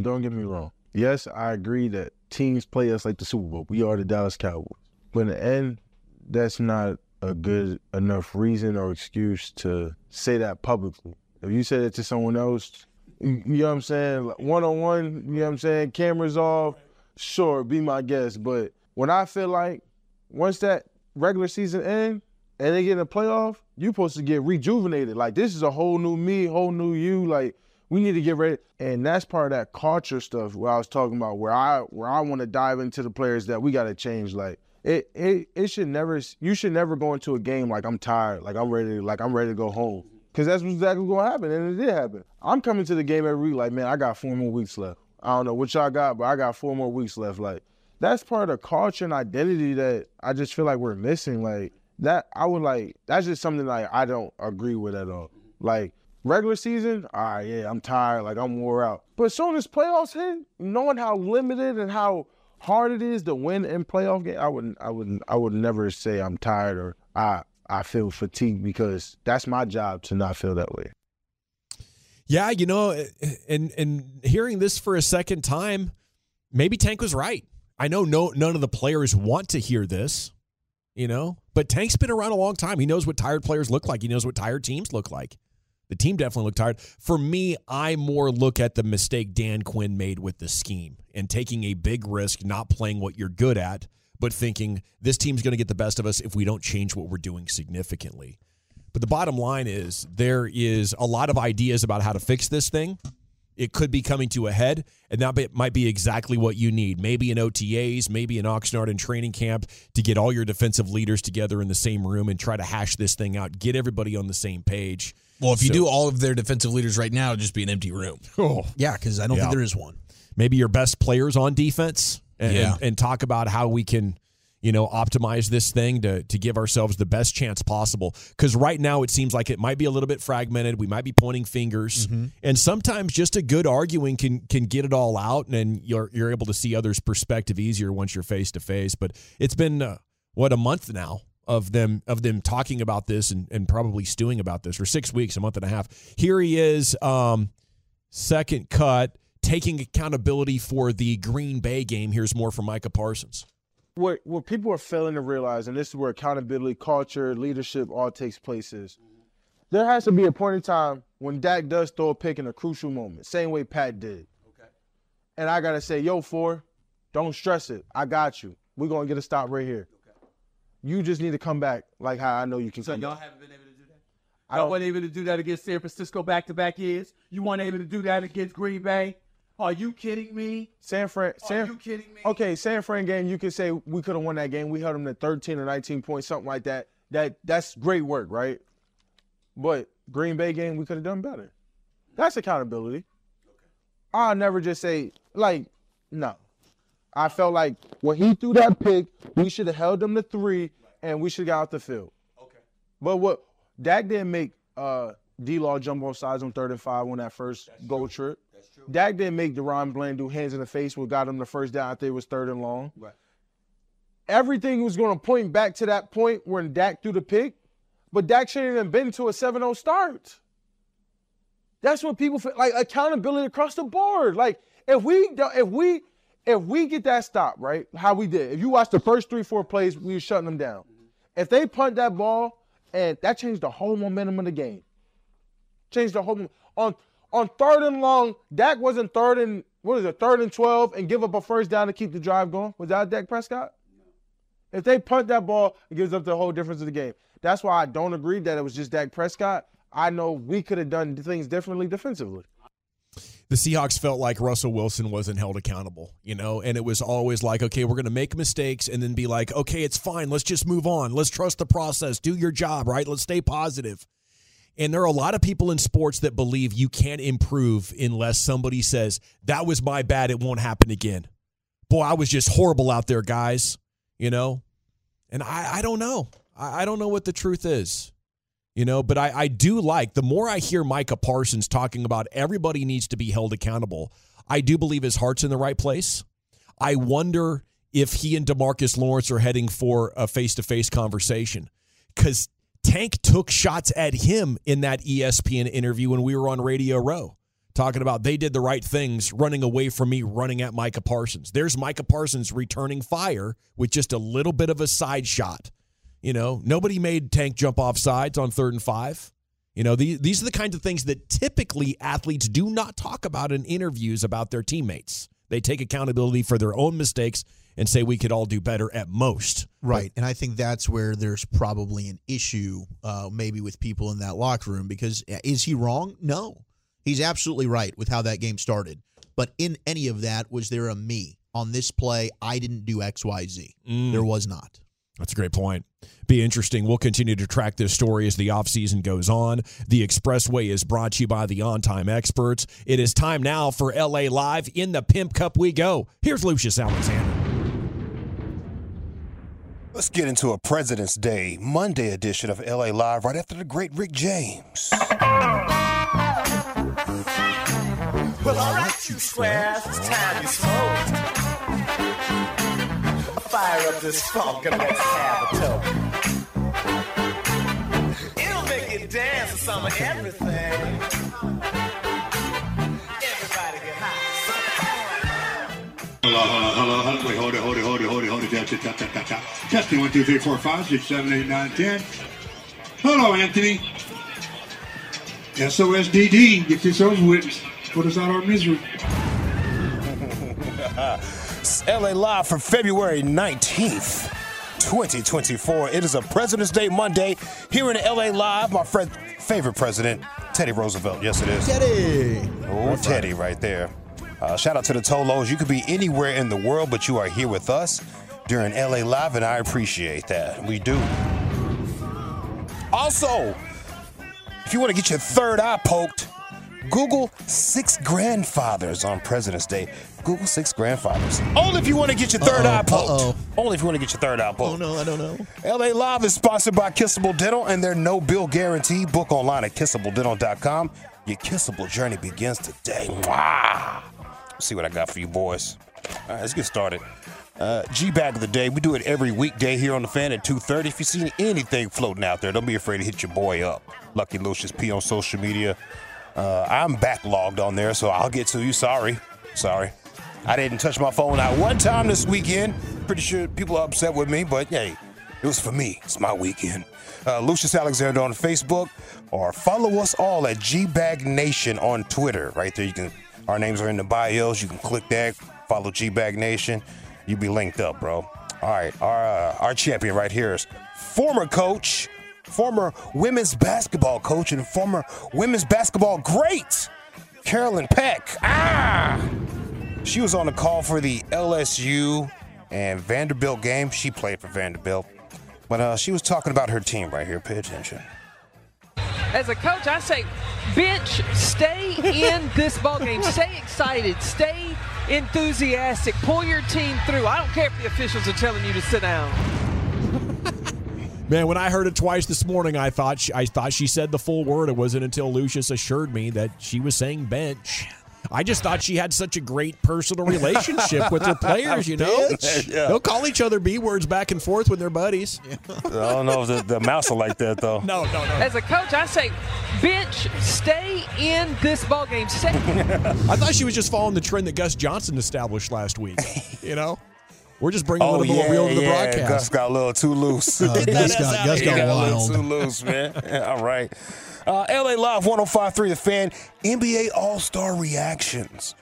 Don't get me wrong. Yes, I agree that teams play us like the Super Bowl. We are the Dallas Cowboys. But in the end, that's not a good enough reason or excuse to say that publicly. If you say that to someone else, you you know what I'm saying? One on one, you know what I'm saying? Cameras off, sure, be my guest. But when I feel like once that regular season end and they get in the playoff, you supposed to get rejuvenated. Like this is a whole new me, whole new you. Like we need to get ready. And that's part of that culture stuff where I was talking about where I where I want to dive into the players that we gotta change. Like it it it should never you should never go into a game like I'm tired, like I'm ready, like I'm ready to go home. Because that's what's exactly going to happen. And it did happen. I'm coming to the game every week like, man, I got four more weeks left. I don't know what y'all got, but I got four more weeks left. Like, that's part of culture and identity that I just feel like we're missing. Like, that, I would like, that's just something like I don't agree with at all. Like, regular season, right, yeah, I'm tired. Like, I'm wore out. But as soon as playoffs hit, knowing how limited and how hard it is to win in playoff game, I wouldn't, I wouldn't, I would never say I'm tired or I, I feel fatigued because that's my job to not feel that way. Yeah, you know, and and hearing this for a second time, maybe Tank was right. I know no none of the players want to hear this, you know, but Tank's been around a long time. He knows what tired players look like. He knows what tired teams look like. The team definitely looked tired. For me, I more look at the mistake Dan Quinn made with the scheme and taking a big risk, not playing what you're good at, but thinking this team's going to get the best of us if we don't change what we're doing significantly. But the bottom line is there is a lot of ideas about how to fix this thing. It could be coming to a head, and that might be exactly what you need. Maybe in OTAs, maybe in Oxnard and training camp to get all your defensive leaders together in the same room and try to hash this thing out, get everybody on the same page. Well, if so, you do all of their defensive leaders right now, it'd just be an empty room. Oh, yeah, because I don't yeah. think there is one. Maybe your best players on defense, and, yeah. and, and talk about how we can you know, optimize this thing to to give ourselves the best chance possible. Because right now it seems like it might be a little bit fragmented. We might be pointing fingers, mm-hmm. and sometimes just a good arguing can can get it all out, and you're you're able to see others' perspective easier once you're face to face. But it's been uh, what a month now of them of them talking about this and, and probably stewing about this for six weeks, a month and a half. Here he is, um, second cut, taking accountability for the Green Bay game. Here's more from Micah Parsons what what people are failing to realize, and this is where accountability, culture, leadership all takes place is there has to be a point in time when Dak does throw a pick in a crucial moment, same way Pat did. Okay. And I gotta say, yo, four, don't stress it. I got you. We're gonna get a stop right here. You just need to come back like how I know you can so y'all back. haven't been able to do that? I don't, wasn't able to do that against San Francisco back to back years. You weren't able to do that against Green Bay. Are you kidding me? San Fran. San, Are you kidding me? Okay, San Fran game. You could say we could have won that game. We held them to 13 or 19 points, something like that. That that's great work, right? But Green Bay game, we could have done better. That's accountability. Okay. I'll never just say like, no. I felt like when he threw that pick, we should have held them to three, and we should have got out the field. Okay. But what Dak didn't make uh, D Law jump off sides on third and five on that first That's goal trip. That's true. Dak didn't make DaRon Bland do hands in the face what got him the first down. I think it was third and long. Right. Everything was going to point back to that point when Dak threw the pick, but Dak shouldn't have been to a 7-0 start. That's what people feel like accountability across the board. Like if we if we if we get that stop right, how we did. If you watch the first three four plays, we were shutting them down. If they punt that ball, and that changed the whole momentum of the game. Changed the whole on on third and long, Dak wasn't third and what is it, third and twelve, and give up a first down to keep the drive going. Was that Dak Prescott? If they punt that ball, it gives up the whole difference of the game. That's why I don't agree that it was just Dak Prescott. I know we could have done things differently defensively. The Seahawks felt like Russell Wilson wasn't held accountable, you know, and it was always like, okay, we're going to make mistakes and then be like, okay, it's fine. Let's just move on. Let's trust the process. Do your job, right? Let's stay positive. And there are a lot of people in sports that believe you can't improve unless somebody says, that was my bad. It won't happen again. Boy, I was just horrible out there, guys. You know? And I, I don't know. I, I don't know what the truth is. You know, but I, I do like the more I hear Micah Parsons talking about everybody needs to be held accountable, I do believe his heart's in the right place. I wonder if he and DeMarcus Lawrence are heading for a face to face conversation. Because Tank took shots at him in that ESPN interview when we were on Radio Row, talking about they did the right things, running away from me, running at Micah Parsons. There's Micah Parsons returning fire with just a little bit of a side shot. You know, nobody made Tank jump off sides on third and five. You know, these, these are the kinds of things that typically athletes do not talk about in interviews about their teammates. They take accountability for their own mistakes and say we could all do better at most. Right. But, and I think that's where there's probably an issue, uh, maybe with people in that locker room, because uh, is he wrong? No. He's absolutely right with how that game started. But in any of that, was there a me? On this play, I didn't do X, Y, Z. Mm. There was not. That's a great point. Be interesting. We'll continue to track this story as the offseason goes on. The Expressway is brought to you by the On Time Experts. It is time now for LA Live. In the Pimp Cup we go. Here's Lucius Alexander. Let's get into a President's Day Monday edition of LA Live right after the great Rick James. Well, alright, you squares, it's time you smoke. Fire up this funk and let's have a toke. It'll make you dance to some of everything. Hello, hello, hello, hello. Hold it, hold it, hold it, hold it, hold it. Tap, tap, tap, tap, tap. Testing one, two, three, four, five, six, seven, eight, nine, ten. Hello, Anthony. SOSDD. Get over with. Put us out our misery. It's LA Live for February 19th, 2024. It is a President's Day Monday here in LA Live. My friend, favorite president, Teddy Roosevelt. Yes, it is. Teddy. Oh, Teddy, right there. Uh, shout out to the Tolos. You could be anywhere in the world, but you are here with us during LA Live, and I appreciate that. We do. Also, if you want to get your third eye poked, Google six grandfathers on President's Day. Google six grandfathers. Only if you want to get your 3rd Uh-oh, eye poked. uh-oh. Only if you want to get your third eye poked. Oh no, I don't know. LA Live is sponsored by Kissable Dental and their no bill guarantee. Book online at kissabledental.com. Your kissable journey begins today. Wow. Let's see what I got for you boys. All right, let's get started. Uh, G bag of the day. We do it every weekday here on the fan at 2:30. If you see anything floating out there, don't be afraid to hit your boy up. Lucky Lucius P on social media. Uh, I'm backlogged on there, so I'll get to you. Sorry, sorry. I didn't touch my phone out one time this weekend. Pretty sure people are upset with me, but hey, it was for me. It's my weekend. Uh, Lucius Alexander on Facebook, or follow us all at GBag Nation on Twitter. Right there, you can. Our names are in the bios. You can click that. Follow GBag Nation. You be linked up, bro. All right, our uh, our champion right here is former coach, former women's basketball coach, and former women's basketball great, Carolyn Peck. Ah. She was on the call for the LSU and Vanderbilt game. She played for Vanderbilt. But uh, she was talking about her team right here. Pay attention. As a coach, I say, bench, stay in this ball game. Stay excited. Stay enthusiastic. Pull your team through. I don't care if the officials are telling you to sit down. Man, when I heard it twice this morning, I thought she, I thought she said the full word. It wasn't until Lucius assured me that she was saying bench. I just thought she had such a great personal relationship with her players. You know, Yeah. they'll call each other b words back and forth when they're buddies. I don't know if the, the mouse are like that though. No, no, no. As a coach, I say, bench, stay in this ball game. Stay. I thought she was just following the trend that Gus Johnson established last week. You know, we're just bringing a Oh little yeah, more real to the yeah. broadcast. Gus got a little too loose. Uh, Gus got- Gus He got a little too loose, man. All right. Uh, LA Live 105.3 The Fan, NBA All Star reactions.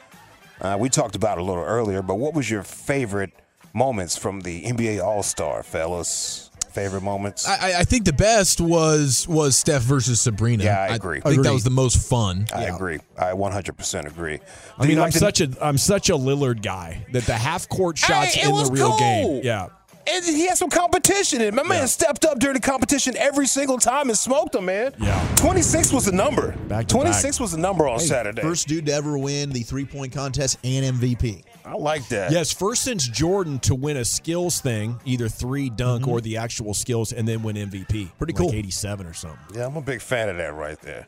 Uh, we talked about it a little earlier, but what was your favorite moments from the NBA All Star, fellas? Favorite moments? I, I think the best was was Steph versus Sabrina. Yeah, I agree. I think that was the most fun. I agree. I 100% agree. I mean, I'm such a I'm such a Lillard guy that the half court shots Hey, in the real cool. game. Yeah. And he had some competition. And my man stepped up during the competition every single time and smoked him, man. Yeah. 26 was the number. Back 26 back. was the number on Hey, Saturday. First dude to ever win the three point contest and MVP. I like that. Yes, first since Jordan to win a skills thing, either three dunk mm-hmm. or the actual skills, and then win MVP. Pretty cool. 87 or something. Yeah, I'm a big fan of that right there.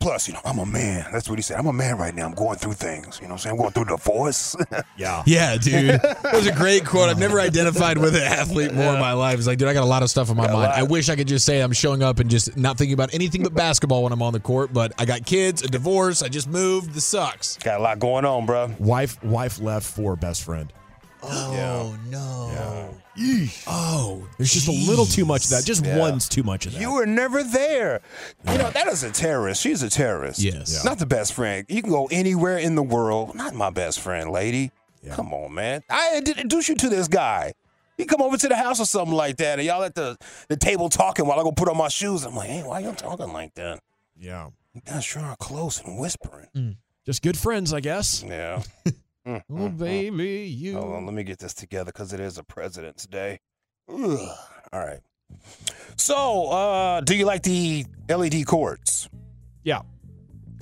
Plus, you know, I'm a man. That's what he said. I'm a man right now. I'm going through things. You know what I'm saying? I'm going through divorce. yeah. Yeah, dude. That was a great quote. I've never identified with an athlete more in my life. It's like, dude, I got a lot of stuff on my Got mind. I wish I could just say I'm showing up and just not thinking about anything but basketball when I'm on the court, but I got kids, a divorce, I just moved. This sucks. Got a lot going on, bro. Wife wife left for best friend. Oh no. Oh, there's just a little too much of that. Just Yeah. one's too much of that. You were never there. You know, that is a terrorist. She's a terrorist. Yes. Yeah. Not the best friend. You can go anywhere in the world. Not my best friend, lady. Come on, man. I introduce you to this guy. He come over to the house or something like that, and y'all at the, the table talking while I go put on my shoes. I'm like, hey, why you talking like that? Yeah. You guys sure are close and whispering. Mm. Just good friends, I guess. Yeah. Mm, Oh, mm, baby, you. Hold on, let me get this together because it is a President's Day. Ugh. All right. So, uh, do you like the LED courts? Yeah.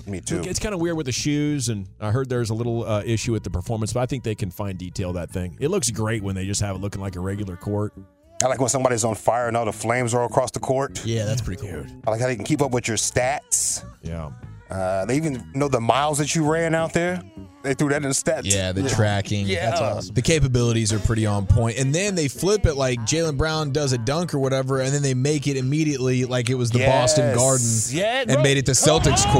Me too. It's kind of weird with the shoes, and I heard there's a little uh, issue with the performance, but I think they can fine detail that thing. It looks great when they just have it looking like a regular court. I like when somebody's on fire and all the flames are across the court. Yeah, that's pretty cool. I like how they can keep up with your stats. Yeah. Uh, they even know the miles that you ran out there. They threw that in the stats. Yeah, the tracking. Yeah. That's awesome. The capabilities are pretty on point. And then they flip it like Jaylen Brown does a dunk or whatever, and then they make it immediately like it was the Boston Yes. Garden Yeah, and bro. made it the Come Celtics on.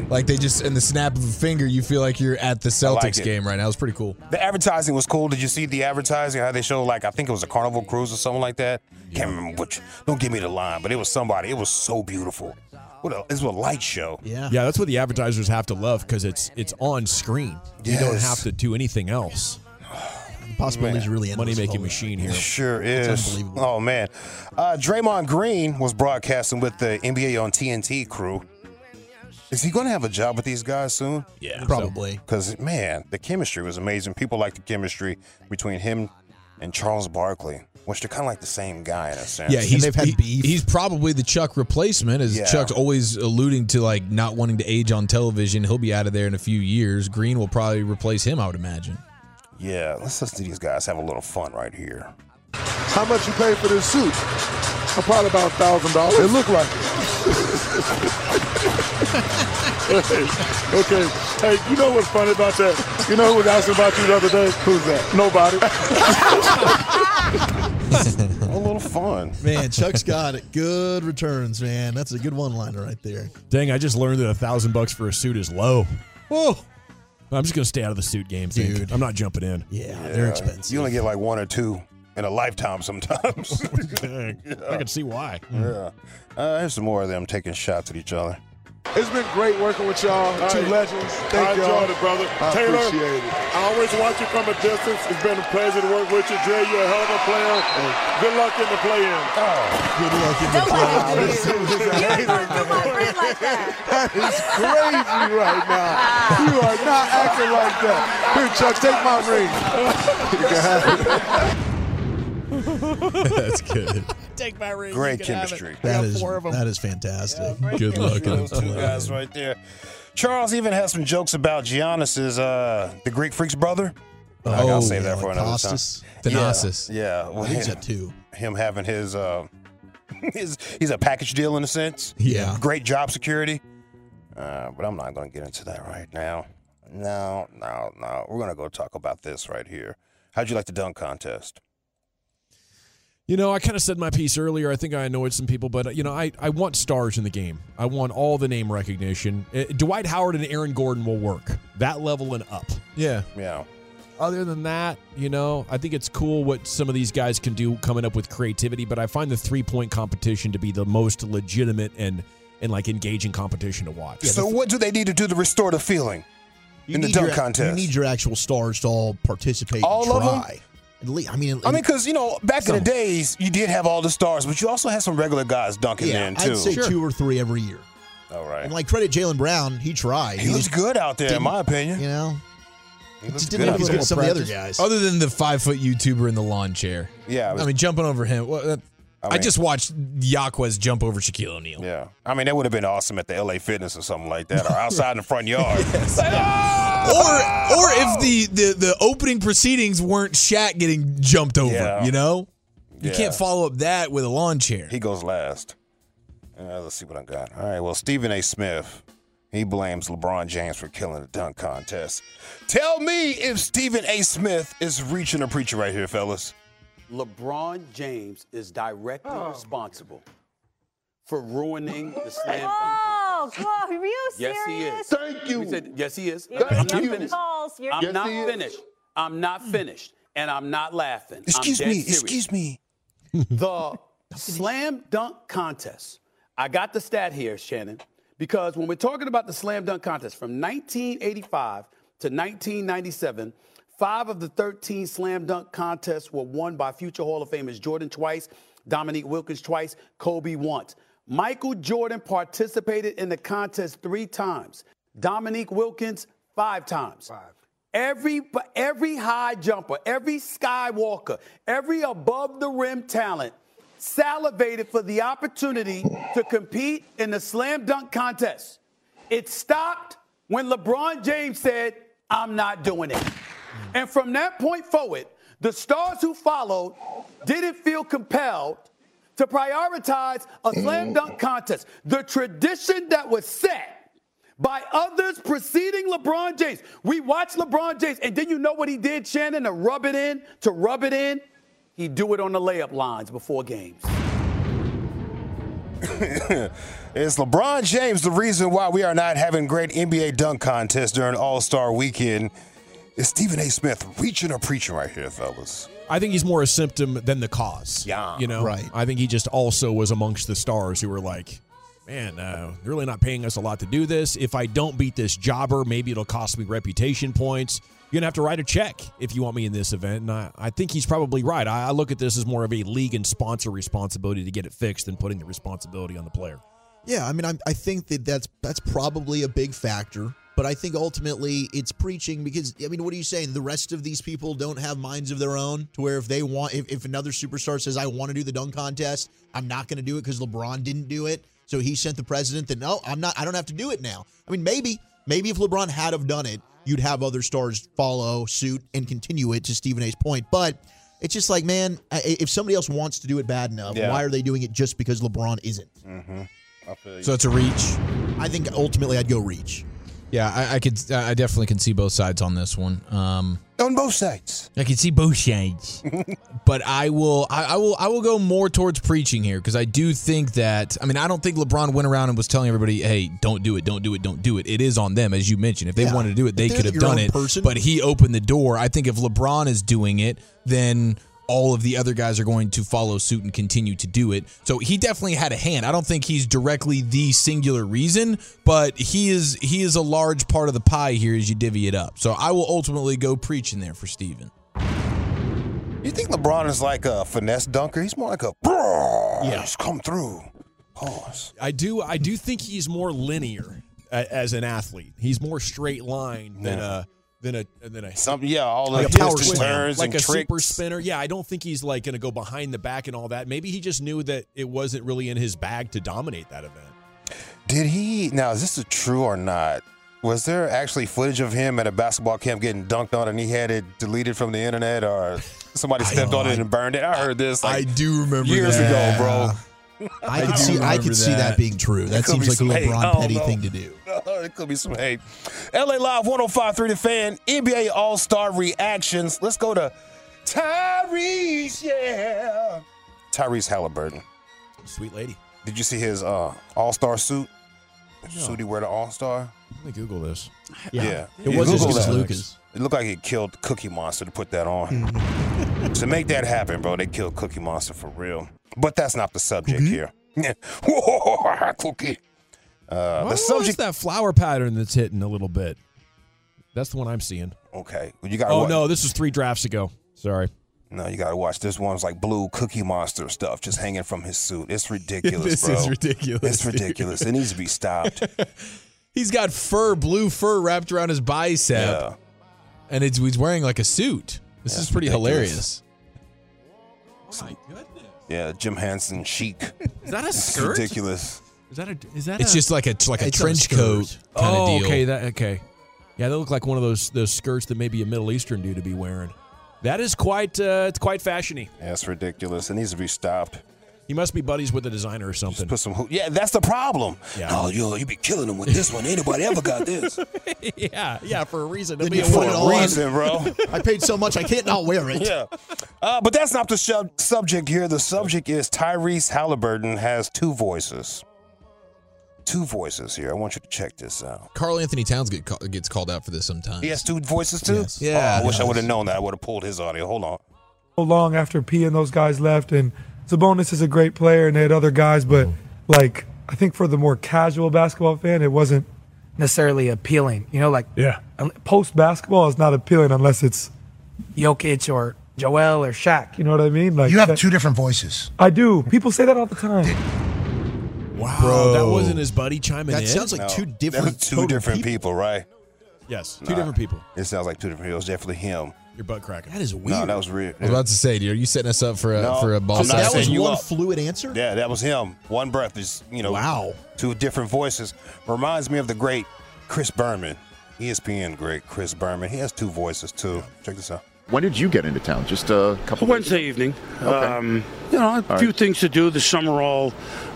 court. Like they just, in the snap of a finger, you feel like you're at the like Celtics it. game right now. It's pretty cool. The advertising was cool. Did you see the advertising? How they showed like I think it was a Carnival cruise or something like that. Can't remember which. Don't give me the line, but it was somebody. It was so beautiful. What a, it was a light show. Yeah. Yeah, that's what the advertisers have to love because it's it's on screen. You don't have to do anything else. The possibilities are really endless Money with making machine here. It sure It's is. unbelievable. Oh man, uh, Draymond Green was broadcasting with the NBA on TNT crew. Is he going to have a job with these guys soon? Yeah, Probably. Because man, the chemistry was amazing. People like the chemistry between him and Charles Barkley, which they're kind of like the same guy in a sense. Yeah, he's they've had he- beef. he's probably the Chuck replacement, as Yeah. Chuck's always alluding to, like not wanting to age on television. He'll be out of there in a few years. Green will probably replace him, I would imagine. yeah. Let's listen to these guys have a little fun right here. How much you pay for this suit? Uh, Probably about a thousand dollars. It looked like it. okay. Hey, you know what's funny about that? You know who was asking about you the other day? Who's that? Nobody. a little fun. Man, Chuck's got it. Good returns, man. That's a good one liner right there. Dang, I just learned that a thousand bucks for a suit is low. Whoa. I'm just gonna stay out of the suit game, thing. Dude. I'm not jumping in. Yeah, they're expensive. You only get like one or two in a lifetime sometimes. Dang. I can see why. yeah. Uh, here's some more of them taking shots at each other. It's been great working with y'all, two Hey, legends. I Thank y'all. enjoyed it, brother. I Taylor, appreciate it. I always watch you from a distance. It's been a pleasure to work with you. Dre, you're a hell of a player. Good luck in the play-in. Oh, good luck in the play in. That is crazy right now. You are not acting like that. Here, Chuck, take my ring. That's good. Take my ring. Great chemistry. That is that is fantastic. Good luck. in Those two guys right there. Charles even has some jokes about Giannis's uh, the Greek Freak's brother. But I Oh, gotta save yeah, that for like another Costas? time. Thanasis. Yeah, yeah. Well, I think him, so too. him having his uh, his he's a package deal in a sense. Yeah. Great job security. Uh, but I'm not gonna get into that right now. No, no, no. We're gonna go talk about this right here. How'd you like the dunk contest? You know, I kind of said my piece earlier. I think I annoyed some people, but you know, I, I want stars in the game. I want all the name recognition. Uh, Dwight Howard and Aaron Gordon will work that level and up. Yeah. Yeah. Other than that, you know, I think it's cool what some of these guys can do coming up with creativity, but I find the three point competition to be the most legitimate and and like engaging competition to watch. so what do they need to do to restore the feeling You in the need dunk your, contest? You need your actual stars to all participate. All and of them? Try. At least, I mean, I mean, because you know, back in the days, you did have all the stars, but you also had some regular guys dunking yeah, in too. I'd say two or three every year. All right. And like credit Jaylen Brown, he tried. He was good out there, in my opinion. You know, He just didn't out have as good as some of the other guys. Other than the five foot YouTuber in the lawn chair. Yeah, was- I mean, jumping over him. Well, that, I, mean- just watched Yaquez jump over Shaquille O'Neal. Yeah, I mean that would have been awesome at the LA Fitness or something like that, or outside in the front yard. Or, or if the, the, the opening proceedings weren't Shaq getting jumped over, Yeah. you know? You Yeah. can't follow up that with a lawn chair. He goes last. Uh, let's see what I got. All right, well, Stephen A. Smith, he blames LeBron James for killing the dunk contest. Tell me if Stephen A. Smith is reaching a preacher right here, fellas. LeBron James is directly oh. responsible for ruining the slam dunk contest. Oh, God, are you serious? Yes, serious? he is. Thank you. We said, yes, he is. You're I'm not making finished. calls. You're- I'm Yes, not he is. finished. I'm not hmm. finished. And I'm not laughing. Excuse I'm dead me, serious. excuse me. the slam dunk contest. I got the stat here, Shannon, because when we're talking about the slam dunk contest from 1985 to 1997, five of the 13 slam dunk contests were won by future Hall of Famers Jordan twice, Dominique Wilkins twice, Kobe once. Michael Jordan participated in the contest three times. Dominique Wilkins five times. Five. Every every high jumper, every skywalker, every above the rim talent salivated for the opportunity to compete in the slam dunk contest. It stopped when LeBron James said, "I'm not doing it." Mm. And from that point forward, the stars who followed didn't feel compelled to prioritize a mm. slam dunk contest. The tradition that was set by others preceding LeBron James. We watched LeBron James, and then you know what he did, Shannon, to rub it in, to rub it in? He'd do it on the layup lines before games. Is LeBron James the reason why we are not having great NBA dunk contests during All Star weekend? Is Stephen A. Smith reaching or preaching right here, fellas? I think he's more a symptom than the cause. Yeah. You know, Right. I think he just also was amongst the stars who were like, man, uh, they're really not paying us a lot to do this. If I don't beat this jobber, maybe it'll cost me reputation points. You're going to have to write a check if you want me in this event. And I, I think he's probably right. I, I look at this as more of a league and sponsor responsibility to get it fixed than putting the responsibility on the player. Yeah, I mean, I, I think that that's that's probably a big factor. But I think ultimately it's preaching because I mean, what are you saying? The rest of these people don't have minds of their own to where if they want, if, if another superstar says I want to do the dunk contest, I'm not going to do it because LeBron didn't do it. So he sent the president that no, I'm not. I don't have to do it now. I mean, maybe maybe if LeBron had have done it, you'd have other stars follow suit and continue it. To Stephen A's point, but. It's just like, man, if somebody else wants to do it bad enough, Yeah. why are they doing it just because LeBron isn't? Mm-hmm. I feel you. So it's a reach. I think ultimately I'd go reach. Yeah, I, I could. I definitely can see both sides on this one. Um, on both sides. I can see both sides, but I will. I, I will. I will go more towards preaching here because I do think that. I mean, I don't think LeBron went around and was telling everybody, "Hey, don't do it, don't do it, don't do it." It is on them, as you mentioned. If they Yeah. wanted to do it, they could have done it. person- But he opened the door. I think if LeBron is doing it, then all of the other guys are going to follow suit and continue to do it. So he definitely had a hand. I don't think he's directly the singular reason, but he is he is a large part of the pie here as you divvy it up. So I will ultimately go preaching there for Stephen. You think LeBron is like a finesse dunker? He's more like a yeah. Just come through. Pause. I do. I do think he's more linear as an athlete. He's more straight line than Yeah. a than a than a Some yeah, all the like a power and turns like and a super spinner. Yeah, I don't think he's like going to go behind the back and all that. Maybe he just knew that it wasn't really in his bag to dominate that event. Did he now is this a true or not? Was there actually footage of him at a basketball camp getting dunked on and he had it deleted from the internet or somebody stepped on it and burned it? I heard this like I do remember years that. ago, bro. I could see. I could see that being true. That seems like a some hate. I LeBron don't petty know. thing to do. it could be some hate. LA Live 1053 The Fan, NBA All Star reactions. Let's go to Tyrese, yeah. Tyrese Halliburton. Sweet lady. Did you see his uh, All Star suit? The Suit he wear to All Star? Let me Google this. Yeah. It was Google just. Lucas. It looked like he killed Cookie Monster to put that on. to make that happen, bro, they killed Cookie Monster for real. But that's not the subject here. Cookie. Uh, the subject. that flower pattern that's hitting a little bit? That's the one I'm seeing. Okay. You got. Oh no, this was three drafts ago. Sorry. No, you gotta watch. This one's like blue Cookie Monster stuff just hanging from his suit. It's ridiculous, This bro. is ridiculous, It's dude. ridiculous. It needs to be stopped. He's got fur, blue fur wrapped around his bicep, Yeah. and it's, he's wearing like a suit. This That's is pretty ridiculous. hilarious. Yeah, Jim Henson chic. Is that a It's skirt? ridiculous. Is that a? Is that? It's a, just like a like a trench skirt. coat kind oh, of deal. okay. That okay. Yeah, they look like one of those those skirts that maybe a Middle Eastern dude would be wearing. That is quite uh, it's quite fashiony. That's ridiculous. It needs to be stopped. He must be buddies with the designer or something. Put some. hoo- Yeah, that's the problem. Yeah. Oh, you you be killing them with this one. Anybody ever got this? yeah, yeah, for a reason. Then It'll be you a put it reason, bro. I paid so much, I can't not wear it. Yeah. Uh, but that's not the sub- subject here. The subject is Tyrese Halliburton has two voices. Two voices here. I want you to check this out. Karl-Anthony Towns get, ca- gets called out for this sometimes. He has two voices too? Yes. Yeah. Oh, I wish I would have known that. I would have pulled his audio. Hold on. so long after P and those guys left, and Sabonis is a great player, and they had other guys, but like I think for the more casual basketball fan, it wasn't necessarily appealing. You know, like Yeah. post basketball is not appealing unless it's Jokic or Joel or Shaq. You know what I mean? Like You have that- two different voices. I do. People say that all the time. Wow, Bro. that wasn't his buddy chiming That in. sounds like No, two different, two different people, right? Yes, two different people. It sounds like two different people. It was definitely him. Your butt cracking. That is weird. No, that was real. I was about to say, dude, are you setting us up for a No, for a ball? I'm not that was setting you one up. fluid answer. Yeah, that was him. One breath is, you know, Wow. two different voices. Reminds me of the great Chris Berman, ESPN great Chris Berman. He has two voices too. Check this out. When did you get into town? Just a couple. Wednesday evening. Okay. Um, you know, a All few right. things to do. The Summerall,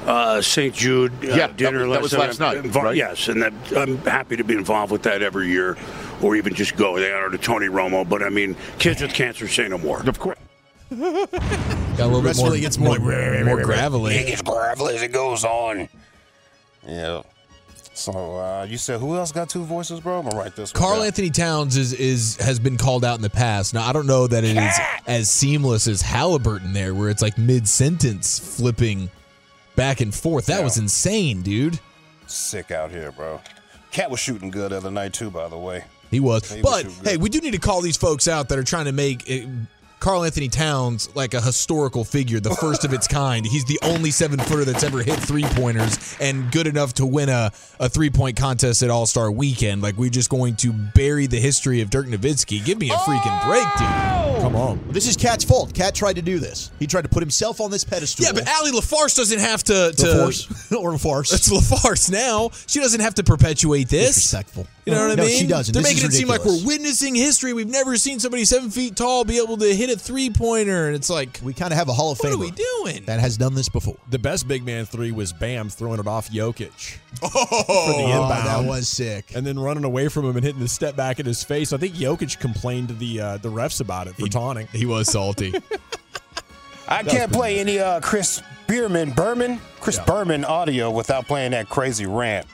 uh, St. Jude uh, Yeah, that dinner was- that was last night, Invo- right? Yes, and that, I'm happy to be involved with that every year, or even just go. They honor to Tony Romo, but I mean, kids with cancer say no more. Of course. Got a little bit more, really gets more more, like- more gravelly. It gets gravelly as it goes on. Yeah. So uh, you said who else got two voices, bro? I'm gonna write this. Karl down. Anthony Towns is is has been called out in the past. Now I don't know that it is as seamless as Halliburton there, where it's like mid sentence flipping back and forth. That was insane, dude. Sick out here, bro. Cat was shooting good the other night too, by the way. He was. He but good. hey, we do need to call these folks out that are trying to make Karl-Anthony Towns like a historical figure, the first of its kind. He's the only seven footer that's ever hit three pointers and good enough to win a, a three point contest at All Star Weekend. Like we're just going to bury the history of Dirk Nowitzki. Give me a freaking break, dude. Oh! Come on. This is Cat's fault. Cat tried to do this. He tried to put himself on this pedestal. Yeah, but Allie LaFarce doesn't have to. to LaForce. or LaFarce. It's LaFarce now. She doesn't have to perpetuate this. Disrespectful. You know what I No, mean? she doesn't. They're This making it is seem like we're witnessing history. We've never seen somebody seven feet tall be able to hit a three pointer, and it's like we kind of have a Hall of Fame. What are we doing? that has done this before. The best big man three was Bam throwing it off Jokic Oh, for the Oh, inbound. that was sick. and then running away from him and hitting the step back in his face. I think Jokic complained to the uh, the refs about it for taunting. He was salty. I can't play any uh, Chris Bierman Berman Chris Berman audio without playing that crazy rant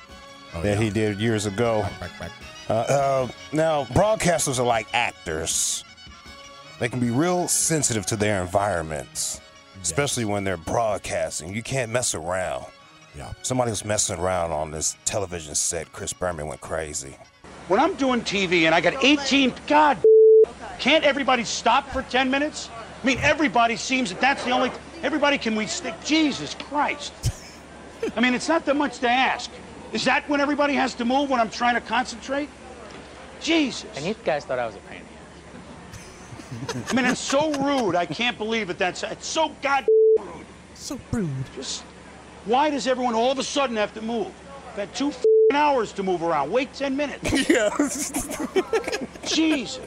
that he did years ago. Uh, uh, now, broadcasters are like actors. They can be real sensitive to their environments, especially when they're broadcasting. You can't mess around. Yeah. Somebody was messing around on this television set. Chris Berman went crazy. When I'm doing TV and I got 18, God, can't everybody stop for 10 minutes? I mean, everybody seems that that's the only. Everybody can we stick? Jesus Christ! I mean, it's not that much to ask. Is that when everybody has to move when I'm trying to concentrate? Jesus! And you guys thought I was a pain. I mean, it's so rude. I can't believe it. That's it's so god rude. So rude. Just why does everyone all of a sudden have to move? I've had two hours to move around. Wait 10 minutes. Yeah. Jesus.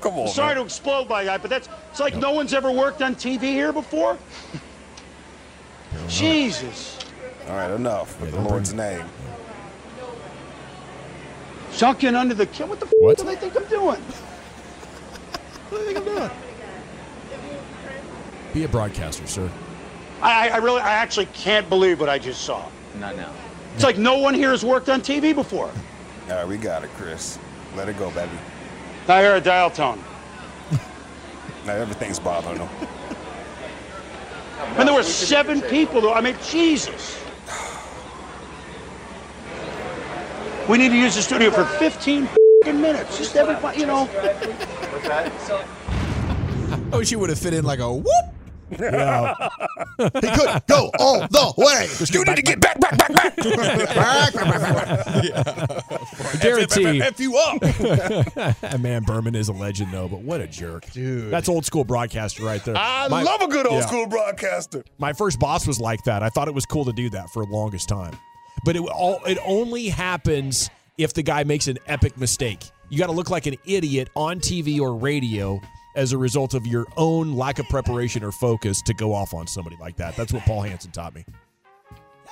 Come on. I'm sorry man. to explode my guy, but that's it's like no one's ever worked on TV here before. Jesus. All right, enough. In the Lord's name. Sunken under the ki- what the f- What? do they think I'm doing? What do you think I'm doing? Be a broadcaster, sir. I, I- I really, I actually can't believe what I just saw. Not now. It's like no one here has worked on TV before. All right, we got it, Chris. Let it go, baby. I hear a dial tone. Now everything's bothering them. And there were seven people. Though. I mean, Jesus. We need to use the studio for 15 minutes. Just everybody, you know. I wish he would have fit in like a whoop. Yeah. He could go all the way. You need to get back, back, back, back. I guarantee. F you up. Man, Berman is a legend, though. But what a jerk, Dude. That's old school broadcaster right there. I My- love a good old Yeah. school broadcaster. My first boss was like that. I thought it was cool to do that for the longest time, but it all it only happens if the guy makes an epic mistake. You got to look like an idiot on TV or radio as a result of your own lack of preparation or focus to go off on somebody like that. That's what Paul Hansen taught me.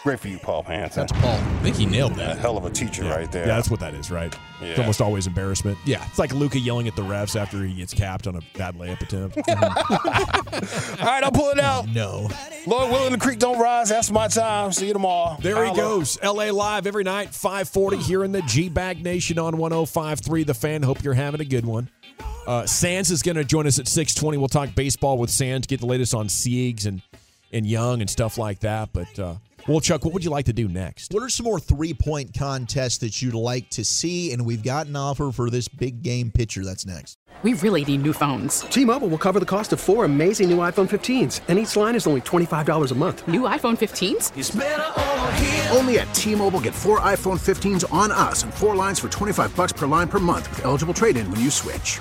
Great for you, Paul Hansen. That's Paul. I think he nailed A that. hell of a teacher right there. Yeah, that's what that is, right? Yeah. It's almost always embarrassment. Yeah. It's like Luka yelling at the refs after he gets capped on a bad layup attempt. All right, I'll pull it out. No. Lord willing, the creek don't rise. That's my time. See you tomorrow. There he goes. LA Live every night, 540 here in the G Bag Nation on 1053 The Fan. Hope you're having a good one. Uh, Sands is going to join us at 620. We'll talk baseball with Sands, get the latest on Siegs and, and Young and stuff like that. But uh, Well, Chuck, what would you like to do next? What are some more three point contests that you'd like to see? And we've got an offer for this big game pitcher that's next. We really need new phones. T-Mobile will cover the cost of four amazing new iPhone 15s, and each line is only $25 a month. New iPhone 15s? Only at T-Mobile get four iPhone 15s on us and four lines for 25 bucks per line per month with eligible trade-in when you switch.